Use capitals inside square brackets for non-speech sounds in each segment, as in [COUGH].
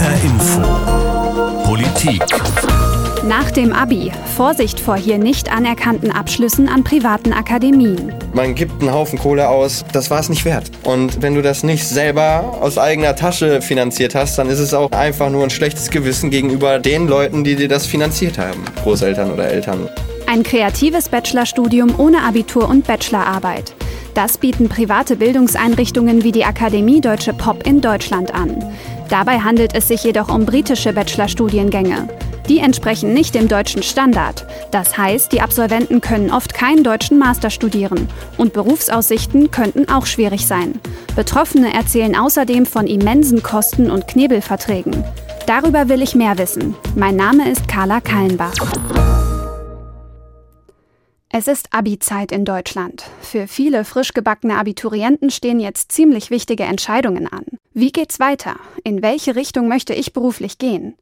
HR Info. Politik. Nach dem Abi. Vorsicht vor hier nicht anerkannten Abschlüssen an privaten Akademien. Man gibt einen Haufen Kohle aus, das war es nicht wert. Und wenn du das nicht selber aus eigener Tasche finanziert hast, dann ist es auch einfach nur ein schlechtes Gewissen gegenüber den Leuten, die dir das finanziert haben. Großeltern oder Eltern. Ein kreatives Bachelorstudium ohne Abitur und Bachelorarbeit. Das bieten private Bildungseinrichtungen wie die Akademie Deutsche Pop in Deutschland an. Dabei handelt es sich jedoch um britische Bachelorstudiengänge. Die entsprechen nicht dem deutschen Standard. Das heißt, die Absolventen können oft keinen deutschen Master studieren und Berufsaussichten könnten auch schwierig sein. Betroffene erzählen außerdem von immensen Kosten und Knebelverträgen. Darüber will ich mehr wissen. Mein Name ist Carla Kallenbach. Es ist Abi-Zeit in Deutschland. Für viele frisch gebackene Abiturienten stehen jetzt ziemlich wichtige Entscheidungen an. Wie geht's weiter? In welche Richtung möchte ich beruflich gehen?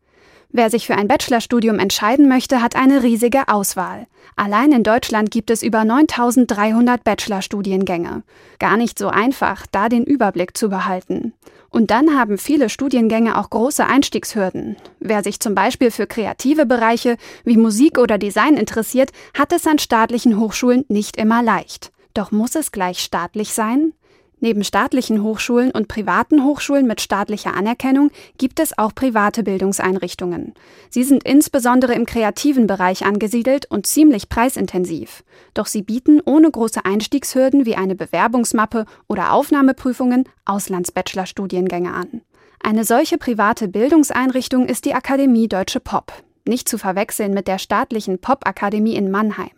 Wer sich für ein Bachelorstudium entscheiden möchte, hat eine riesige Auswahl. Allein in Deutschland gibt es über 9300 Bachelorstudiengänge. Gar nicht so einfach, da den Überblick zu behalten. Und dann haben viele Studiengänge auch große Einstiegshürden. Wer sich zum Beispiel für kreative Bereiche wie Musik oder Design interessiert, hat es an staatlichen Hochschulen nicht immer leicht. Doch muss es gleich staatlich sein? Neben staatlichen Hochschulen und privaten Hochschulen mit staatlicher Anerkennung gibt es auch private Bildungseinrichtungen. Sie sind insbesondere im kreativen Bereich angesiedelt und ziemlich preisintensiv. Doch sie bieten ohne große Einstiegshürden wie eine Bewerbungsmappe oder Aufnahmeprüfungen Auslandsbachelorstudiengänge an. Eine solche private Bildungseinrichtung ist die Akademie Deutsche Pop, nicht zu verwechseln mit der staatlichen Popakademie in Mannheim.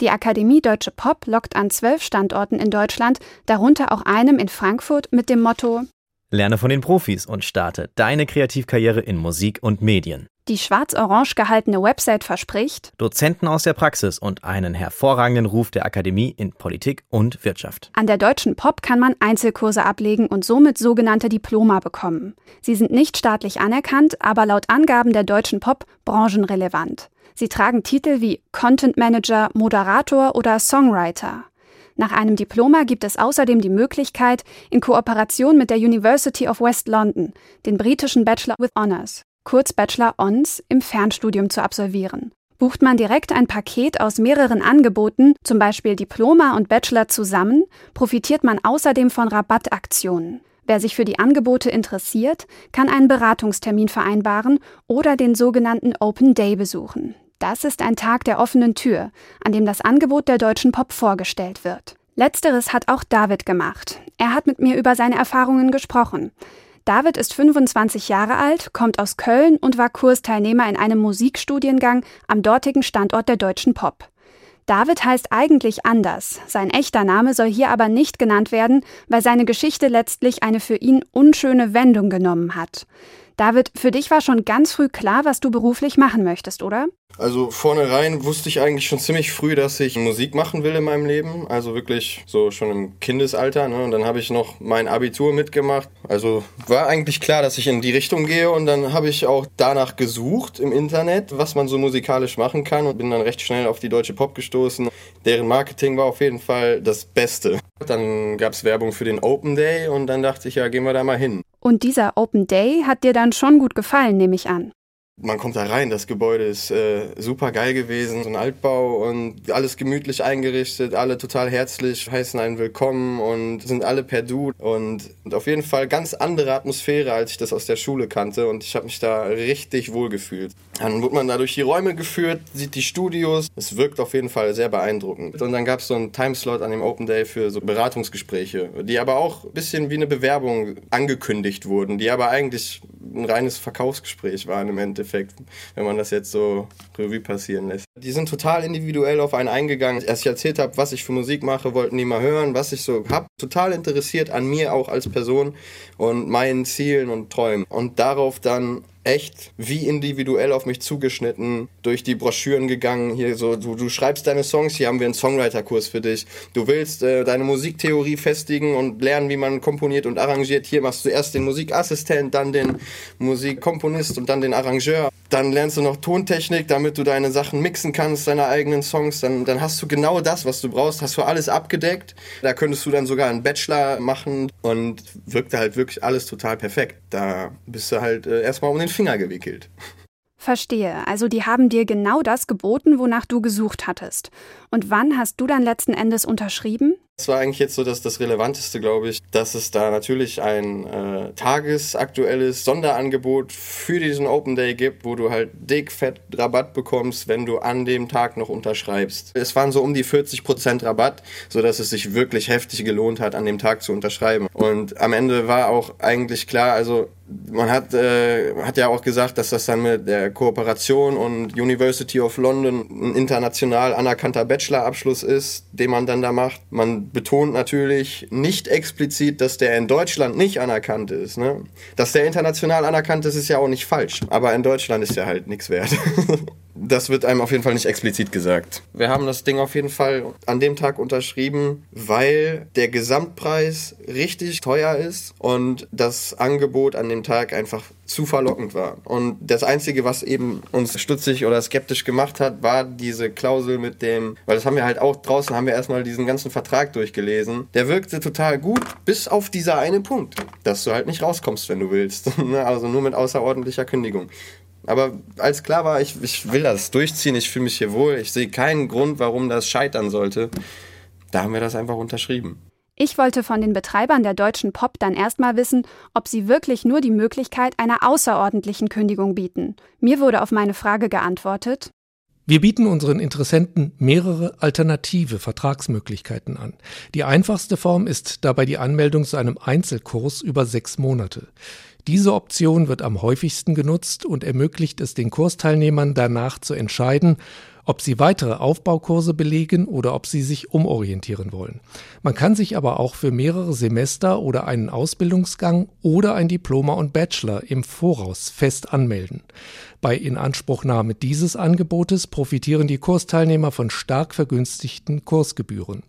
Die Akademie Deutsche Pop lockt an zwölf Standorten in Deutschland, darunter auch einem in Frankfurt mit dem Motto Lerne von den Profis und starte deine Kreativkarriere in Musik und Medien. Die schwarz-orange gehaltene Website verspricht Dozenten aus der Praxis und einen hervorragenden Ruf der Akademie in Politik und Wirtschaft. An der Deutschen Pop kann man Einzelkurse ablegen und somit sogenannte Diploma bekommen. Sie sind nicht staatlich anerkannt, aber laut Angaben der Deutschen Pop branchenrelevant. Sie tragen Titel wie Content Manager, Moderator oder Songwriter. Nach einem Diploma gibt es außerdem die Möglichkeit, in Kooperation mit der University of West London den britischen Bachelor with Honours, kurz Bachelor Ons, im Fernstudium zu absolvieren. Bucht man direkt ein Paket aus mehreren Angeboten, zum Beispiel Diploma und Bachelor zusammen, profitiert man außerdem von Rabattaktionen. Wer sich für die Angebote interessiert, kann einen Beratungstermin vereinbaren oder den sogenannten Open Day besuchen. Das ist ein Tag der offenen Tür, an dem das Angebot der deutschen Pop vorgestellt wird. Letzteres hat auch David gemacht. Er hat mit mir über seine Erfahrungen gesprochen. David ist 25 Jahre alt, kommt aus Köln und war Kursteilnehmer in einem Musikstudiengang am dortigen Standort der deutschen Pop. David heißt eigentlich anders. Sein echter Name soll hier aber nicht genannt werden, weil seine Geschichte letztlich eine für ihn unschöne Wendung genommen hat. David, für dich war schon ganz früh klar, was du beruflich machen möchtest, oder? Also vornherein wusste ich eigentlich schon ziemlich früh, dass ich Musik machen will in meinem Leben. Also wirklich so schon im Kindesalter. Ne? Und dann habe ich noch mein Abitur mitgemacht. Also war eigentlich klar, dass ich in die Richtung gehe. Und dann habe ich auch danach gesucht im Internet, was man so musikalisch machen kann. Und bin dann recht schnell auf die deutsche Pop gestoßen. Deren Marketing war auf jeden Fall das Beste. Dann gab es Werbung für den Open Day und dann dachte ich, ja, gehen wir da mal hin. Und dieser Open Day hat dir dann schon gut gefallen, nehme ich an. Man kommt da rein, das Gebäude ist äh, super geil gewesen, so ein Altbau und alles gemütlich eingerichtet, alle total herzlich, heißen einen willkommen und sind alle per Du und, und auf jeden Fall ganz andere Atmosphäre, als ich das aus der Schule kannte und ich habe mich da richtig wohl gefühlt. Dann wird man da durch die Räume geführt, sieht die Studios, es wirkt auf jeden Fall sehr beeindruckend. Und dann gab es so einen Timeslot an dem Open Day für so Beratungsgespräche, die aber auch ein bisschen wie eine Bewerbung angekündigt wurden, die aber eigentlich ein reines Verkaufsgespräch waren im Endeffekt, wenn man das jetzt so Revue passieren lässt. Die sind total individuell auf einen eingegangen. Als ich erzählt habe, was ich für Musik mache, wollten die mal hören, was ich so habe. Total interessiert an mir auch als Person und meinen Zielen und Träumen. Und darauf dann echt wie individuell auf mich zugeschnitten durch die Broschüren gegangen. Hier so, du, du schreibst deine Songs, hier haben wir einen Songwriter-Kurs für dich. Du willst äh, deine Musiktheorie festigen und lernen, wie man komponiert und arrangiert. Hier machst du erst den Musikassistent, dann den Musikkomponist und dann den Arrangeur. Dann lernst du noch Tontechnik, damit du deine Sachen mixen kannst, deine eigenen Songs. Dann, dann hast du genau das, was du brauchst, hast du alles abgedeckt. Da könntest du dann sogar einen Bachelor machen und wirkte halt wirklich alles total perfekt. Da bist du halt äh, erstmal um den Finger gewickelt. Verstehe. Also die haben dir genau das geboten, wonach du gesucht hattest. Und wann hast du dann letzten Endes unterschrieben? Das war eigentlich jetzt so dass das Relevanteste, glaube ich, dass es da natürlich ein äh, tagesaktuelles Sonderangebot für diesen Open Day gibt, wo du halt dick fett Rabatt bekommst, wenn du an dem Tag noch unterschreibst. Es waren so um die 40% Rabatt, sodass es sich wirklich heftig gelohnt hat, an dem Tag zu unterschreiben. Und am Ende war auch eigentlich klar, also man hat, äh, hat ja auch gesagt, dass das dann mit der Kooperation und University of London ein international anerkannter Bachelorabschluss ist, den man dann da macht. Man betont natürlich nicht explizit, dass der in Deutschland nicht anerkannt ist. Ne? Dass der international anerkannt ist, ist ja auch nicht falsch. Aber in Deutschland ist ja halt nichts wert. [LAUGHS] das wird einem auf jeden Fall nicht explizit gesagt. Wir haben das Ding auf jeden Fall an dem Tag unterschrieben, weil der Gesamtpreis richtig teuer ist und das Angebot an dem Tag einfach zu verlockend war. Und das Einzige, was eben uns stutzig oder skeptisch gemacht hat, war diese Klausel mit dem, weil das haben wir halt auch draußen, haben wir erstmal diesen ganzen Vertrag durchgelesen. Der wirkte total gut, bis auf dieser eine Punkt, dass du halt nicht rauskommst, wenn du willst. [LAUGHS] Also nur mit außerordentlicher Kündigung. Aber als klar war, ich, ich will das durchziehen, ich fühle mich hier wohl, ich sehe keinen Grund, warum das scheitern sollte, da haben wir das einfach unterschrieben. Ich wollte von den Betreibern der deutschen Pop dann erstmal wissen, ob sie wirklich nur die Möglichkeit einer außerordentlichen Kündigung bieten. Mir wurde auf meine Frage geantwortet, wir bieten unseren Interessenten mehrere alternative Vertragsmöglichkeiten an. Die einfachste Form ist dabei die Anmeldung zu einem Einzelkurs über sechs Monate. Diese Option wird am häufigsten genutzt und ermöglicht es den Kursteilnehmern danach zu entscheiden, ob sie weitere Aufbaukurse belegen oder ob sie sich umorientieren wollen. Man kann sich aber auch für mehrere Semester oder einen Ausbildungsgang oder ein Diploma und Bachelor im Voraus fest anmelden. Bei Inanspruchnahme dieses Angebotes profitieren die Kursteilnehmer von stark vergünstigten Kursgebühren.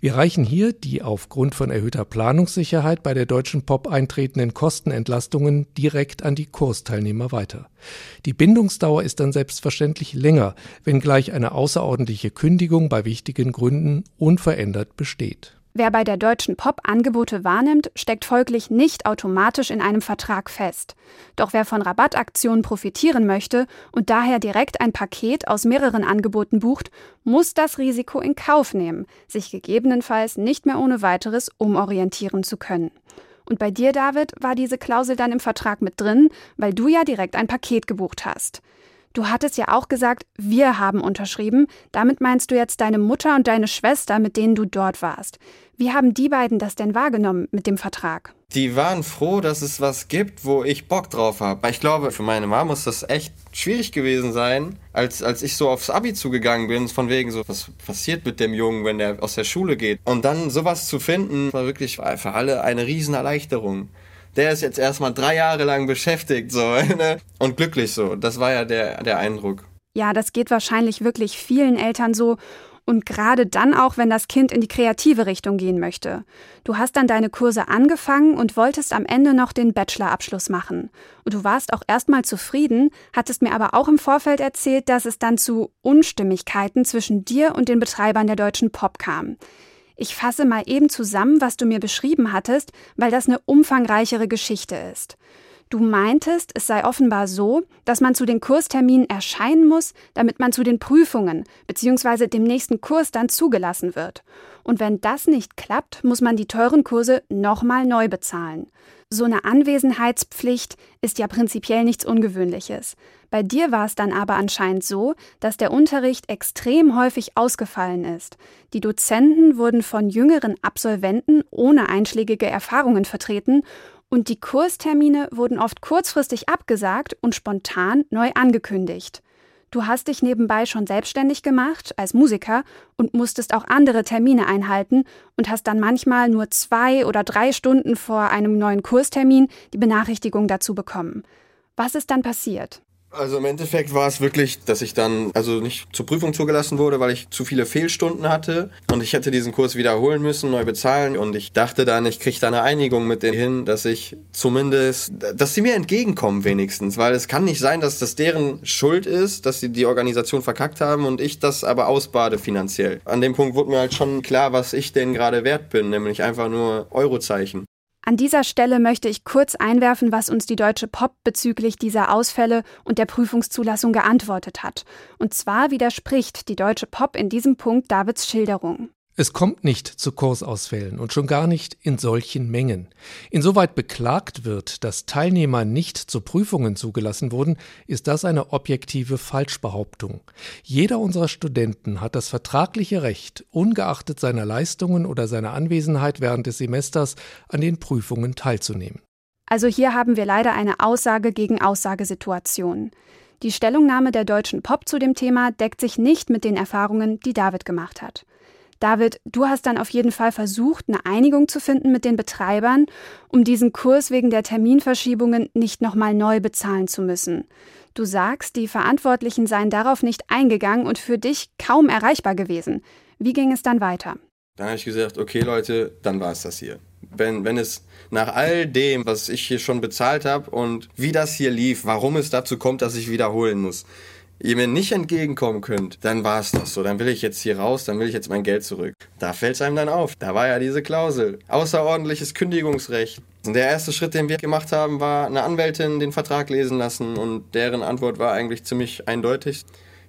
Wir reichen hier die aufgrund von erhöhter Planungssicherheit bei der Deutschen Pop eintretenden Kostenentlastungen direkt an die Kursteilnehmer weiter. Die Bindungsdauer ist dann selbstverständlich länger, wenngleich eine außerordentliche Kündigung bei wichtigen Gründen unverändert besteht. Wer bei der Deutschen Pop Angebote wahrnimmt, steckt folglich nicht automatisch in einem Vertrag fest. Doch wer von Rabattaktionen profitieren möchte und daher direkt ein Paket aus mehreren Angeboten bucht, muss das Risiko in Kauf nehmen, sich gegebenenfalls nicht mehr ohne weiteres umorientieren zu können. Und bei dir, David, war diese Klausel dann im Vertrag mit drin, weil du ja direkt ein Paket gebucht hast. Du hattest ja auch gesagt, wir haben unterschrieben. Damit meinst du jetzt deine Mutter und deine Schwester, mit denen du dort warst. Wie haben die beiden das denn wahrgenommen mit dem Vertrag? Die waren froh, dass es was gibt, wo ich Bock drauf habe. Ich glaube, für meine Mama muss das echt schwierig gewesen sein, als, als ich so aufs Abi zugegangen bin, von wegen so, was passiert mit dem Jungen, wenn der aus der Schule geht. Und dann sowas zu finden, war wirklich für alle eine Riesenerleichterung der ist jetzt erstmal drei Jahre lang beschäftigt so [LAUGHS] ne? und glücklich so. Das war ja der, der Eindruck. Ja, das geht wahrscheinlich wirklich vielen Eltern so. Und gerade dann auch, wenn das Kind in die kreative Richtung gehen möchte. Du hast dann deine Kurse angefangen und wolltest am Ende noch den Bachelorabschluss machen. Und du warst auch erstmal zufrieden, hattest mir aber auch im Vorfeld erzählt, dass es dann zu Unstimmigkeiten zwischen dir und den Betreibern der deutschen Pop kam. Ich fasse mal eben zusammen, was du mir beschrieben hattest, weil das eine umfangreichere Geschichte ist. Du meintest, es sei offenbar so, dass man zu den Kursterminen erscheinen muss, damit man zu den Prüfungen bzw. dem nächsten Kurs dann zugelassen wird. Und wenn das nicht klappt, muss man die teuren Kurse nochmal neu bezahlen. So eine Anwesenheitspflicht ist ja prinzipiell nichts Ungewöhnliches. Bei dir war es dann aber anscheinend so, dass der Unterricht extrem häufig ausgefallen ist. Die Dozenten wurden von jüngeren Absolventen ohne einschlägige Erfahrungen vertreten und die Kurstermine wurden oft kurzfristig abgesagt und spontan neu angekündigt. Du hast dich nebenbei schon selbstständig gemacht als Musiker und musstest auch andere Termine einhalten und hast dann manchmal nur zwei oder drei Stunden vor einem neuen Kurstermin die Benachrichtigung dazu bekommen. Was ist dann passiert? Also im Endeffekt war es wirklich, dass ich dann also nicht zur Prüfung zugelassen wurde, weil ich zu viele Fehlstunden hatte und ich hätte diesen Kurs wiederholen müssen, neu bezahlen und ich dachte dann, ich kriege da eine Einigung mit denen hin, dass ich zumindest, dass sie mir entgegenkommen wenigstens, weil es kann nicht sein, dass das deren Schuld ist, dass sie die Organisation verkackt haben und ich das aber ausbade finanziell. An dem Punkt wurde mir halt schon klar, was ich denen gerade wert bin, nämlich einfach nur Eurozeichen. An dieser Stelle möchte ich kurz einwerfen, was uns die Deutsche Pop bezüglich dieser Ausfälle und der Prüfungszulassung geantwortet hat. Und zwar widerspricht die Deutsche Pop in diesem Punkt Davids Schilderung. Es kommt nicht zu Kursausfällen und schon gar nicht in solchen Mengen. Insoweit beklagt wird, dass Teilnehmer nicht zu Prüfungen zugelassen wurden, ist das eine objektive Falschbehauptung. Jeder unserer Studenten hat das vertragliche Recht, ungeachtet seiner Leistungen oder seiner Anwesenheit während des Semesters an den Prüfungen teilzunehmen. Also hier haben wir leider eine Aussage gegen Aussagesituation. Die Stellungnahme der deutschen Pop zu dem Thema deckt sich nicht mit den Erfahrungen, die David gemacht hat. David, du hast dann auf jeden Fall versucht, eine Einigung zu finden mit den Betreibern, um diesen Kurs wegen der Terminverschiebungen nicht nochmal neu bezahlen zu müssen. Du sagst, die Verantwortlichen seien darauf nicht eingegangen und für dich kaum erreichbar gewesen. Wie ging es dann weiter? Dann habe ich gesagt, okay Leute, dann war es das hier. Wenn, wenn es nach all dem, was ich hier schon bezahlt habe und wie das hier lief, warum es dazu kommt, dass ich wiederholen muss, ihr mir nicht entgegenkommen könnt, dann war es das so. Dann will ich jetzt hier raus, dann will ich jetzt mein Geld zurück. Da fällt es einem dann auf. Da war ja diese Klausel. Außerordentliches Kündigungsrecht. Und der erste Schritt, den wir gemacht haben, war eine Anwältin den Vertrag lesen lassen und deren Antwort war eigentlich ziemlich eindeutig.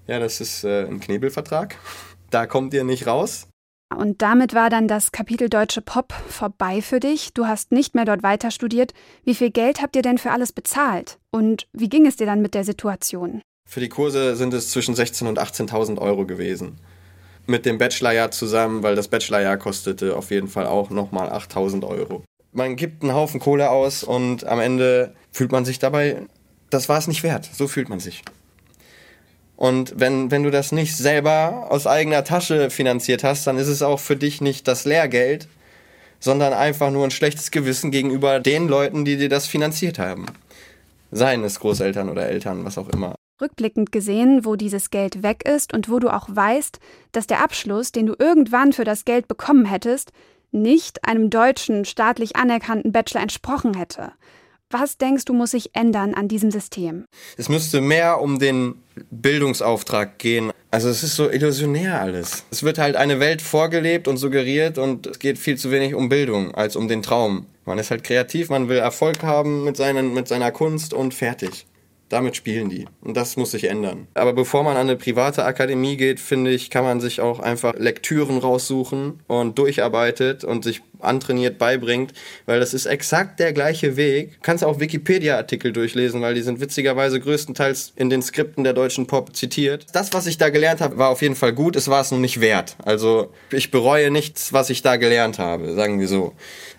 Ja, das ist äh, ein Knebelvertrag. [LAUGHS] Da kommt ihr nicht raus. Und damit war dann das Kapitel Deutsche Pop vorbei für dich. Du hast nicht mehr dort weiter studiert. Wie viel Geld habt ihr denn für alles bezahlt? Und wie ging es dir dann mit der Situation? Für die Kurse sind es zwischen 16.000 und 18.000 Euro gewesen. Mit dem Bachelorjahr zusammen, weil das Bachelorjahr kostete auf jeden Fall auch nochmal 8.000 Euro. Man gibt einen Haufen Kohle aus und am Ende fühlt man sich dabei, das war es nicht wert. So fühlt man sich. Und wenn, wenn du das nicht selber aus eigener Tasche finanziert hast, dann ist es auch für dich nicht das Lehrgeld, sondern einfach nur ein schlechtes Gewissen gegenüber den Leuten, die dir das finanziert haben. Seien es Großeltern oder Eltern, was auch immer. Rückblickend gesehen, wo dieses Geld weg ist und wo du auch weißt, dass der Abschluss, den du irgendwann für das Geld bekommen hättest, nicht einem deutschen, staatlich anerkannten Bachelor entsprochen hätte. Was denkst du, muss sich ändern an diesem System? Es müsste mehr um den Bildungsauftrag gehen. Also es ist so illusionär alles. Es wird halt eine Welt vorgelebt und suggeriert und es geht viel zu wenig um Bildung als um den Traum. Man ist halt kreativ, man will Erfolg haben mit, seinen, mit seiner Kunst und fertig. Damit spielen die. Und das muss sich ändern. Aber bevor man an eine private Akademie geht, finde ich, kann man sich auch einfach Lektüren raussuchen und durcharbeitet und sich antrainiert beibringt, weil das ist exakt der gleiche Weg. Du kannst auch Wikipedia-Artikel durchlesen, weil die sind witzigerweise größtenteils in den Skripten der deutschen Pop zitiert. Das, was ich da gelernt habe, war auf jeden Fall gut. Es war es nun nicht wert. Also ich bereue nichts, was ich da gelernt habe, sagen wir so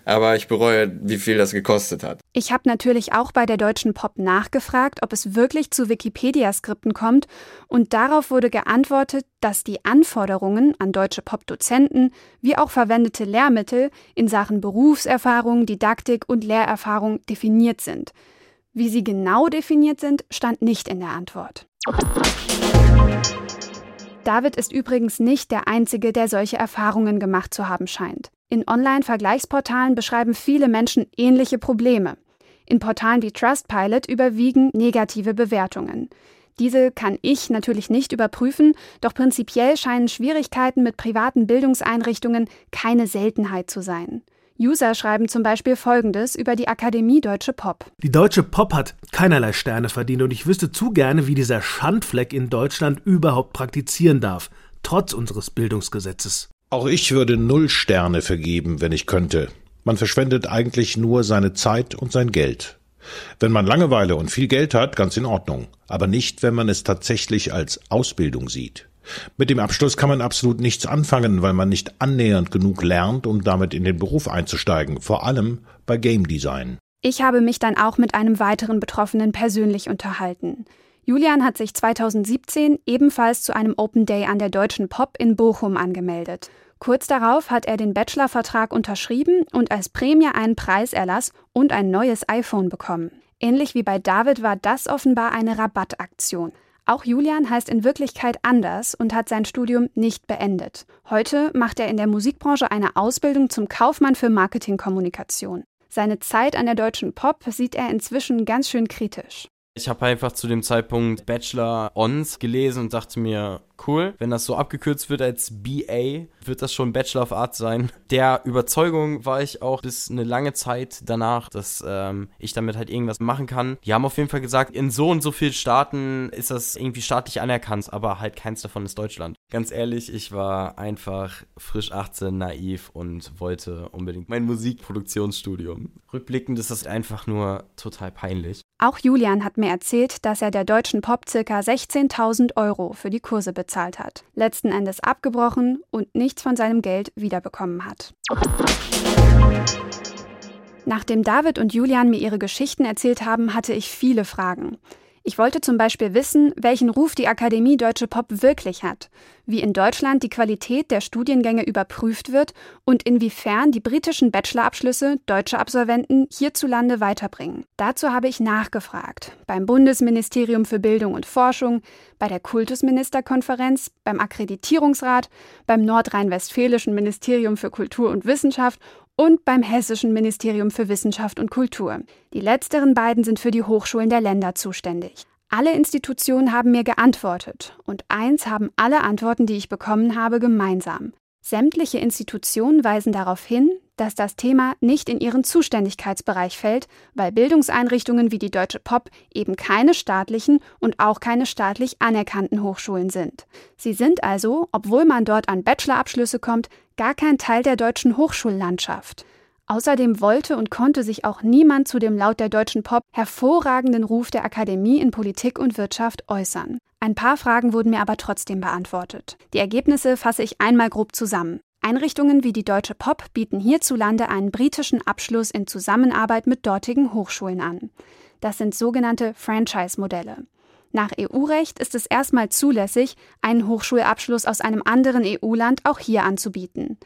aber ich bereue, wie viel das gekostet hat. Ich habe natürlich auch bei der Deutschen Pop nachgefragt, ob es wirklich zu Wikipedia-Skripten kommt, und darauf wurde geantwortet, dass die Anforderungen an deutsche Pop-Dozenten wie auch verwendete Lehrmittel in Sachen Berufserfahrung, Didaktik und Lehrerfahrung definiert sind. Wie sie genau definiert sind, stand nicht in der Antwort. David ist übrigens nicht der Einzige, der solche Erfahrungen gemacht zu haben scheint. In Online-Vergleichsportalen beschreiben viele Menschen ähnliche Probleme. In Portalen wie Trustpilot überwiegen negative Bewertungen. Diese kann ich natürlich nicht überprüfen, doch prinzipiell scheinen Schwierigkeiten mit privaten Bildungseinrichtungen keine Seltenheit zu sein. User schreiben zum Beispiel Folgendes über die Akademie Deutsche Pop. Die Deutsche Pop hat keinerlei Sterne verdient und ich wüsste zu gerne, wie dieser Schandfleck in Deutschland überhaupt praktizieren darf, trotz unseres Bildungsgesetzes. Auch ich würde null Sterne vergeben, wenn ich könnte. Man verschwendet eigentlich nur seine Zeit und sein Geld. Wenn man Langeweile und viel Geld hat, ganz in Ordnung, aber nicht, wenn man es tatsächlich als Ausbildung sieht. Mit dem Abschluss kann man absolut nichts anfangen, weil man nicht annähernd genug lernt, um damit in den Beruf einzusteigen, vor allem bei Game Design. Ich habe mich dann auch mit einem weiteren Betroffenen persönlich unterhalten. Julian hat sich 2017 ebenfalls zu einem Open Day an der Deutschen Pop in Bochum angemeldet. Kurz darauf hat er den Bachelorvertrag unterschrieben und als Prämie einen Preiserlass und ein neues iPhone bekommen. Ähnlich wie bei David war das offenbar eine Rabattaktion. Auch Julian heißt in Wirklichkeit anders und hat sein Studium nicht beendet. Heute macht er in der Musikbranche eine Ausbildung zum Kaufmann für Marketingkommunikation. Seine Zeit an der deutschen Pop sieht er inzwischen ganz schön kritisch. Ich habe einfach zu dem Zeitpunkt Bachelor Ons gelesen und dachte mir, cool, wenn das so abgekürzt wird als BA, wird das schon Bachelor of Arts sein. Der Überzeugung war ich auch bis eine lange Zeit danach, dass ähm, ich damit halt irgendwas machen kann. Die haben auf jeden Fall gesagt, in so und so vielen Staaten ist das irgendwie staatlich anerkannt, aber halt keins davon ist Deutschland. Ganz ehrlich, ich war einfach frisch 18, naiv und wollte unbedingt mein Musikproduktionsstudium. Rückblickend ist das einfach nur total peinlich. Auch Julian hat mir erzählt, dass er der deutschen Pop ca. 16.000 Euro für die Kurse bezahlt hat, letzten Endes abgebrochen und nichts von seinem Geld wiederbekommen hat. Nachdem David und Julian mir ihre Geschichten erzählt haben, hatte ich viele Fragen. Ich wollte zum Beispiel wissen, welchen Ruf die Akademie Deutsche Pop wirklich hat, wie in Deutschland die Qualität der Studiengänge überprüft wird und inwiefern die britischen Bachelorabschlüsse deutsche Absolventen hierzulande weiterbringen. Dazu habe ich nachgefragt. Beim Bundesministerium für Bildung und Forschung, bei der Kultusministerkonferenz, beim Akkreditierungsrat, beim Nordrhein-Westfälischen Ministerium für Kultur und Wissenschaft und beim Hessischen Ministerium für Wissenschaft und Kultur. Die letzteren beiden sind für die Hochschulen der Länder zuständig. Alle Institutionen haben mir geantwortet und eins haben alle Antworten, die ich bekommen habe, gemeinsam. Sämtliche Institutionen weisen darauf hin, dass das Thema nicht in ihren Zuständigkeitsbereich fällt, weil Bildungseinrichtungen wie die Deutsche Pop eben keine staatlichen und auch keine staatlich anerkannten Hochschulen sind. Sie sind also, obwohl man dort an Bachelorabschlüsse kommt, gar kein Teil der deutschen Hochschullandschaft. Außerdem wollte und konnte sich auch niemand zu dem laut der deutschen Pop hervorragenden Ruf der Akademie in Politik und Wirtschaft äußern. Ein paar Fragen wurden mir aber trotzdem beantwortet. Die Ergebnisse fasse ich einmal grob zusammen. Einrichtungen wie die Deutsche Pop bieten hierzulande einen britischen Abschluss in Zusammenarbeit mit dortigen Hochschulen an. Das sind sogenannte Franchise-Modelle. Nach EU-Recht ist es erstmal zulässig, einen Hochschulabschluss aus einem anderen EU-Land auch hier anzubieten.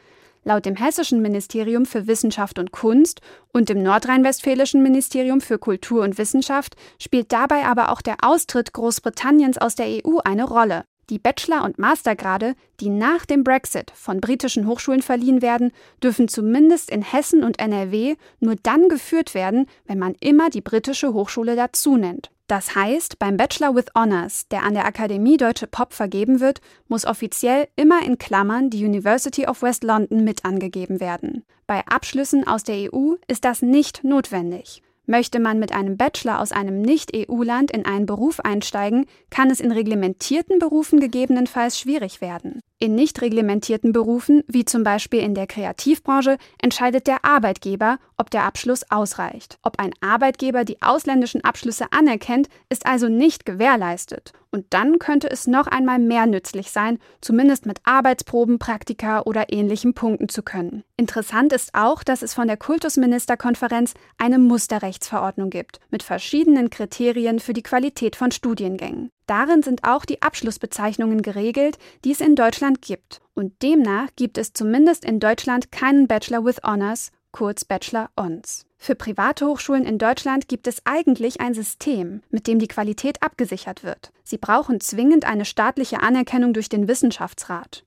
Laut dem Hessischen Ministerium für Wissenschaft und Kunst und dem Nordrhein-Westfälischen Ministerium für Kultur und Wissenschaft spielt dabei aber auch der Austritt Großbritanniens aus der EU eine Rolle. Die Bachelor- und Mastergrade, die nach dem Brexit von britischen Hochschulen verliehen werden, dürfen zumindest in Hessen und NRW nur dann geführt werden, wenn man immer die britische Hochschule dazu nennt. Das heißt, beim Bachelor with Honors, der an der Akademie Deutsche Pop vergeben wird, muss offiziell immer in Klammern die University of West London mit angegeben werden. Bei Abschlüssen aus der EU ist das nicht notwendig. Möchte man mit einem Bachelor aus einem Nicht-EU-Land in einen Beruf einsteigen, kann es in reglementierten Berufen gegebenenfalls schwierig werden. In nicht reglementierten Berufen, wie zum Beispiel in der Kreativbranche, entscheidet der Arbeitgeber, ob der Abschluss ausreicht. Ob ein Arbeitgeber die ausländischen Abschlüsse anerkennt, ist also nicht gewährleistet. Und dann könnte es noch einmal mehr nützlich sein, zumindest mit Arbeitsproben, Praktika oder ähnlichem punkten zu können. Interessant ist auch, dass es von der Kultusministerkonferenz eine Musterrechtsverordnung gibt, mit verschiedenen Kriterien für die Qualität von Studiengängen. Darin sind auch die Abschlussbezeichnungen geregelt, die es in Deutschland gibt. Und demnach gibt es zumindest in Deutschland keinen Bachelor with Honors, kurz Bachelor Ons. Für private Hochschulen in Deutschland gibt es eigentlich ein System, mit dem die Qualität abgesichert wird. Sie brauchen zwingend eine staatliche Anerkennung durch den Wissenschaftsrat.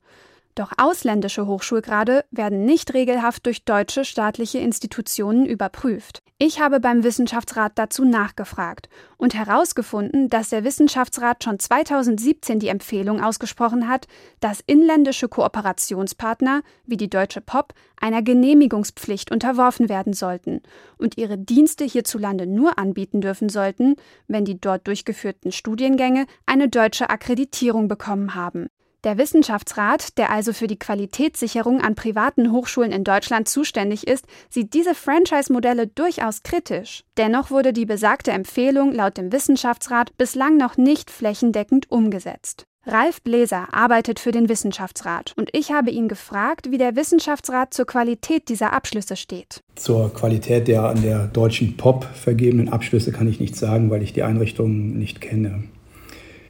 Doch ausländische Hochschulgrade werden nicht regelhaft durch deutsche staatliche Institutionen überprüft. Ich habe beim Wissenschaftsrat dazu nachgefragt und herausgefunden, dass der Wissenschaftsrat schon 2017 die Empfehlung ausgesprochen hat, dass inländische Kooperationspartner wie die Deutsche Pop einer Genehmigungspflicht unterworfen werden sollten und ihre Dienste hierzulande nur anbieten dürfen sollten, wenn die dort durchgeführten Studiengänge eine deutsche Akkreditierung bekommen haben. Der Wissenschaftsrat, der also für die Qualitätssicherung an privaten Hochschulen in Deutschland zuständig ist, sieht diese Franchise-Modelle durchaus kritisch. Dennoch wurde die besagte Empfehlung laut dem Wissenschaftsrat bislang noch nicht flächendeckend umgesetzt. Ralf Bläser arbeitet für den Wissenschaftsrat und ich habe ihn gefragt, wie der Wissenschaftsrat zur Qualität dieser Abschlüsse steht. Zur Qualität der an der deutschen POP vergebenen Abschlüsse kann ich nichts sagen, weil ich die Einrichtungen nicht kenne.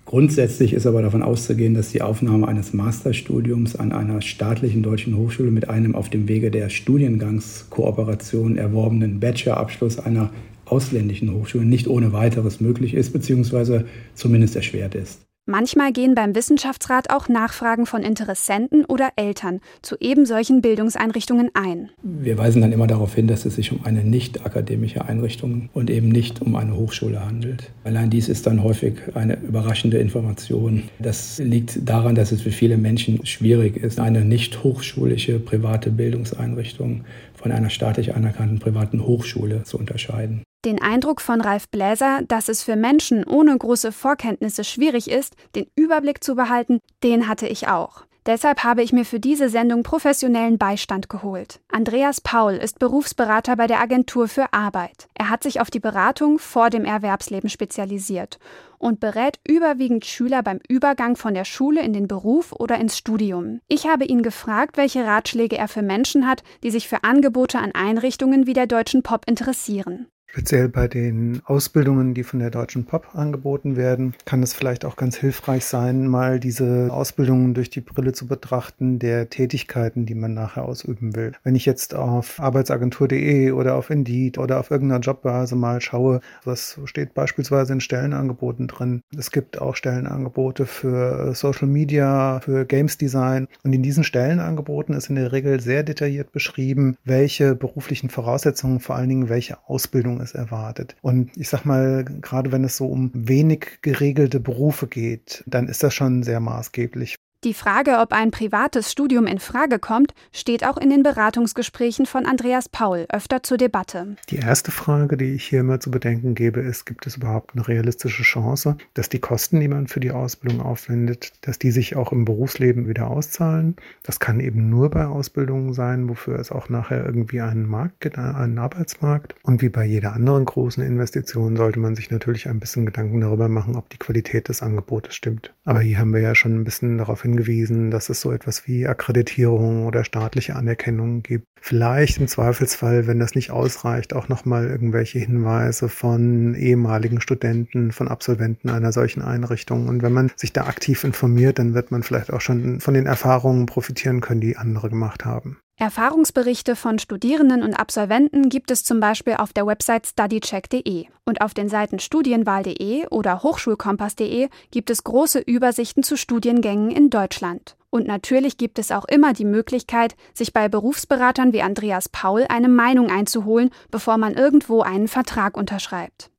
Grundsätzlich ist aber davon auszugehen, dass die Aufnahme eines Masterstudiums an einer staatlichen deutschen Hochschule mit einem auf dem Wege der Studiengangskooperation erworbenen Bachelorabschluss einer ausländischen Hochschulen nicht ohne weiteres möglich ist, beziehungsweise zumindest erschwert ist. Manchmal gehen beim Wissenschaftsrat auch Nachfragen von Interessenten oder Eltern zu eben solchen Bildungseinrichtungen ein. Wir weisen dann immer darauf hin, dass es sich um eine nicht akademische Einrichtung und eben nicht um eine Hochschule handelt. Allein dies ist dann häufig eine überraschende Information. Das liegt daran, dass es für viele Menschen schwierig ist, eine nicht hochschulische private Bildungseinrichtung von einer staatlich anerkannten privaten Hochschule zu unterscheiden. Den Eindruck von Ralf Bläser, dass es für Menschen ohne große Vorkenntnisse schwierig ist, den Überblick zu behalten, den hatte ich auch. Deshalb habe ich mir für diese Sendung professionellen Beistand geholt. Andreas Paul ist Berufsberater bei der Agentur für Arbeit. Er hat sich auf die Beratung vor dem Erwerbsleben spezialisiert und berät überwiegend Schüler beim Übergang von der Schule in den Beruf oder ins Studium. Ich habe ihn gefragt, welche Ratschläge er für Menschen hat, die sich für Angebote an Einrichtungen wie der Deutschen Pop interessieren. Speziell bei den Ausbildungen, die von der Deutschen Pop angeboten werden, kann es vielleicht auch ganz hilfreich sein, mal diese Ausbildungen durch die Brille zu betrachten der Tätigkeiten, die man nachher ausüben will. Wenn ich jetzt auf arbeitsagentur.de oder auf Indeed oder auf irgendeiner Jobbörse mal schaue, was steht beispielsweise in Stellenangeboten drin. Es gibt auch Stellenangebote für Social Media, für Games Design und in diesen Stellenangeboten ist in der Regel sehr detailliert beschrieben, welche beruflichen Voraussetzungen, vor allen Dingen welche Ausbildung es erwartet. Und ich sag mal, gerade wenn es so um wenig geregelte Berufe geht, dann ist das schon sehr maßgeblich. Die Frage, ob ein privates Studium in Frage kommt, steht auch in den Beratungsgesprächen von Andreas Paul öfter zur Debatte. Die erste Frage, die ich hier immer zu bedenken gebe, ist, gibt es überhaupt eine realistische Chance, dass die Kosten, die man für die Ausbildung aufwendet, dass die sich auch im Berufsleben wieder auszahlen? Das kann eben nur bei Ausbildungen sein, wofür es auch nachher irgendwie einen Markt gibt, einen Arbeitsmarkt. Und wie bei jeder anderen großen Investition sollte man sich natürlich ein bisschen Gedanken darüber machen, ob die Qualität des Angebotes stimmt. Aber hier haben wir ja schon ein bisschen darauf hingewiesen, dass es so etwas wie Akkreditierung oder staatliche Anerkennung gibt. Vielleicht im Zweifelsfall, wenn das nicht ausreicht, auch nochmal irgendwelche Hinweise von ehemaligen Studenten, von Absolventen einer solchen Einrichtung. Und wenn man sich da aktiv informiert, dann wird man vielleicht auch schon von den Erfahrungen profitieren können, die andere gemacht haben. Erfahrungsberichte von Studierenden und Absolventen gibt es zum Beispiel auf der Website studycheck.de und auf den Seiten studienwahl.de oder hochschulkompass.de gibt es große Übersichten zu Studiengängen in Deutschland. Und natürlich gibt es auch immer die Möglichkeit, sich bei Berufsberatern wie Andreas Paul eine Meinung einzuholen, bevor man irgendwo einen Vertrag unterschreibt.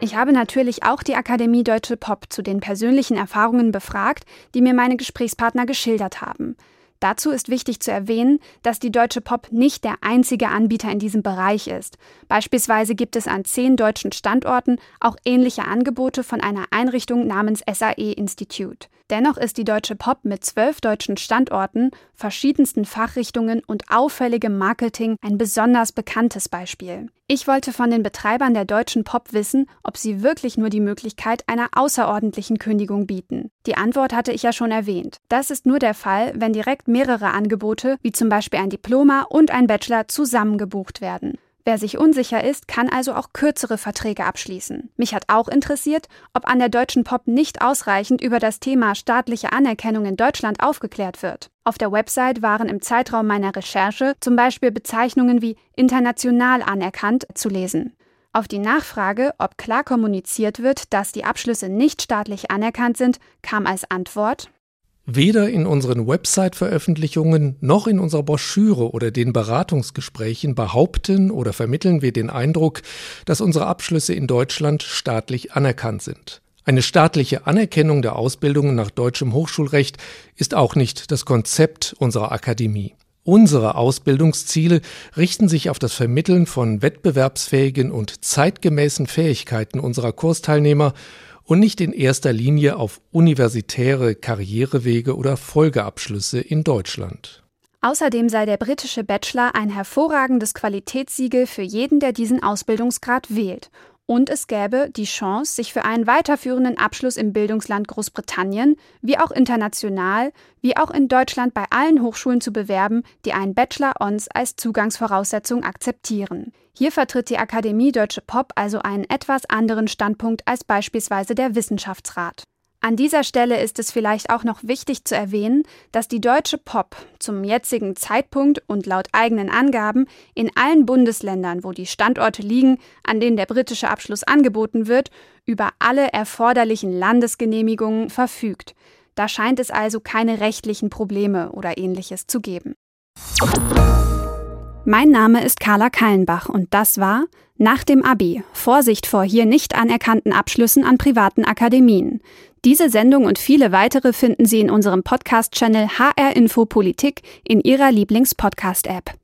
Ich habe natürlich auch die Akademie Deutsche Pop zu den persönlichen Erfahrungen befragt, die mir meine Gesprächspartner geschildert haben. Dazu ist wichtig zu erwähnen, dass die Deutsche Pop nicht der einzige Anbieter in diesem Bereich ist. Beispielsweise gibt es an zehn deutschen Standorten auch ähnliche Angebote von einer Einrichtung namens SAE Institute. Dennoch ist die Deutsche Pop mit zwölf deutschen Standorten, verschiedensten Fachrichtungen und auffälligem Marketing ein besonders bekanntes Beispiel. Ich wollte von den Betreibern der Deutschen Pop wissen, ob sie wirklich nur die Möglichkeit einer außerordentlichen Kündigung bieten. Die Antwort hatte ich ja schon erwähnt. Das ist nur der Fall, wenn direkt mehrere Angebote, wie zum Beispiel ein Diploma und ein Bachelor, zusammengebucht werden. Wer sich unsicher ist, kann also auch kürzere Verträge abschließen. Mich hat auch interessiert, ob an der Deutschen Pop nicht ausreichend über das Thema staatliche Anerkennung in Deutschland aufgeklärt wird. Auf der Website waren im Zeitraum meiner Recherche zum Beispiel Bezeichnungen wie international anerkannt zu lesen. Auf die Nachfrage, ob klar kommuniziert wird, dass die Abschlüsse nicht staatlich anerkannt sind, kam als Antwort Weder in unseren Website-Veröffentlichungen noch in unserer Broschüre oder den Beratungsgesprächen behaupten oder vermitteln wir den Eindruck, dass unsere Abschlüsse in Deutschland staatlich anerkannt sind. Eine staatliche Anerkennung der Ausbildungen nach deutschem Hochschulrecht ist auch nicht das Konzept unserer Akademie. Unsere Ausbildungsziele richten sich auf das Vermitteln von wettbewerbsfähigen und zeitgemäßen Fähigkeiten unserer Kursteilnehmer und nicht in erster Linie auf universitäre Karrierewege oder Folgeabschlüsse in Deutschland. Außerdem sei der britische Bachelor ein hervorragendes Qualitätssiegel für jeden, der diesen Ausbildungsgrad wählt und es gäbe die Chance, sich für einen weiterführenden Abschluss im Bildungsland Großbritannien, wie auch international, wie auch in Deutschland bei allen Hochschulen zu bewerben, die einen Bachelor Ons als Zugangsvoraussetzung akzeptieren. Hier vertritt die Akademie Deutsche Pop also einen etwas anderen Standpunkt als beispielsweise der Wissenschaftsrat. An dieser Stelle ist es vielleicht auch noch wichtig zu erwähnen, dass die Deutsche Pop zum jetzigen Zeitpunkt und laut eigenen Angaben in allen Bundesländern, wo die Standorte liegen, an denen der britische Abschluss angeboten wird, über alle erforderlichen Landesgenehmigungen verfügt. Da scheint es also keine rechtlichen Probleme oder ähnliches zu geben. Mein Name ist Carla Kallenbach und das war nach dem Abi. Vorsicht vor hier nicht anerkannten Abschlüssen an privaten Akademien. Diese Sendung und viele weitere finden Sie in unserem Podcast-Channel HR Info Politik in Ihrer Lieblings-Podcast-App.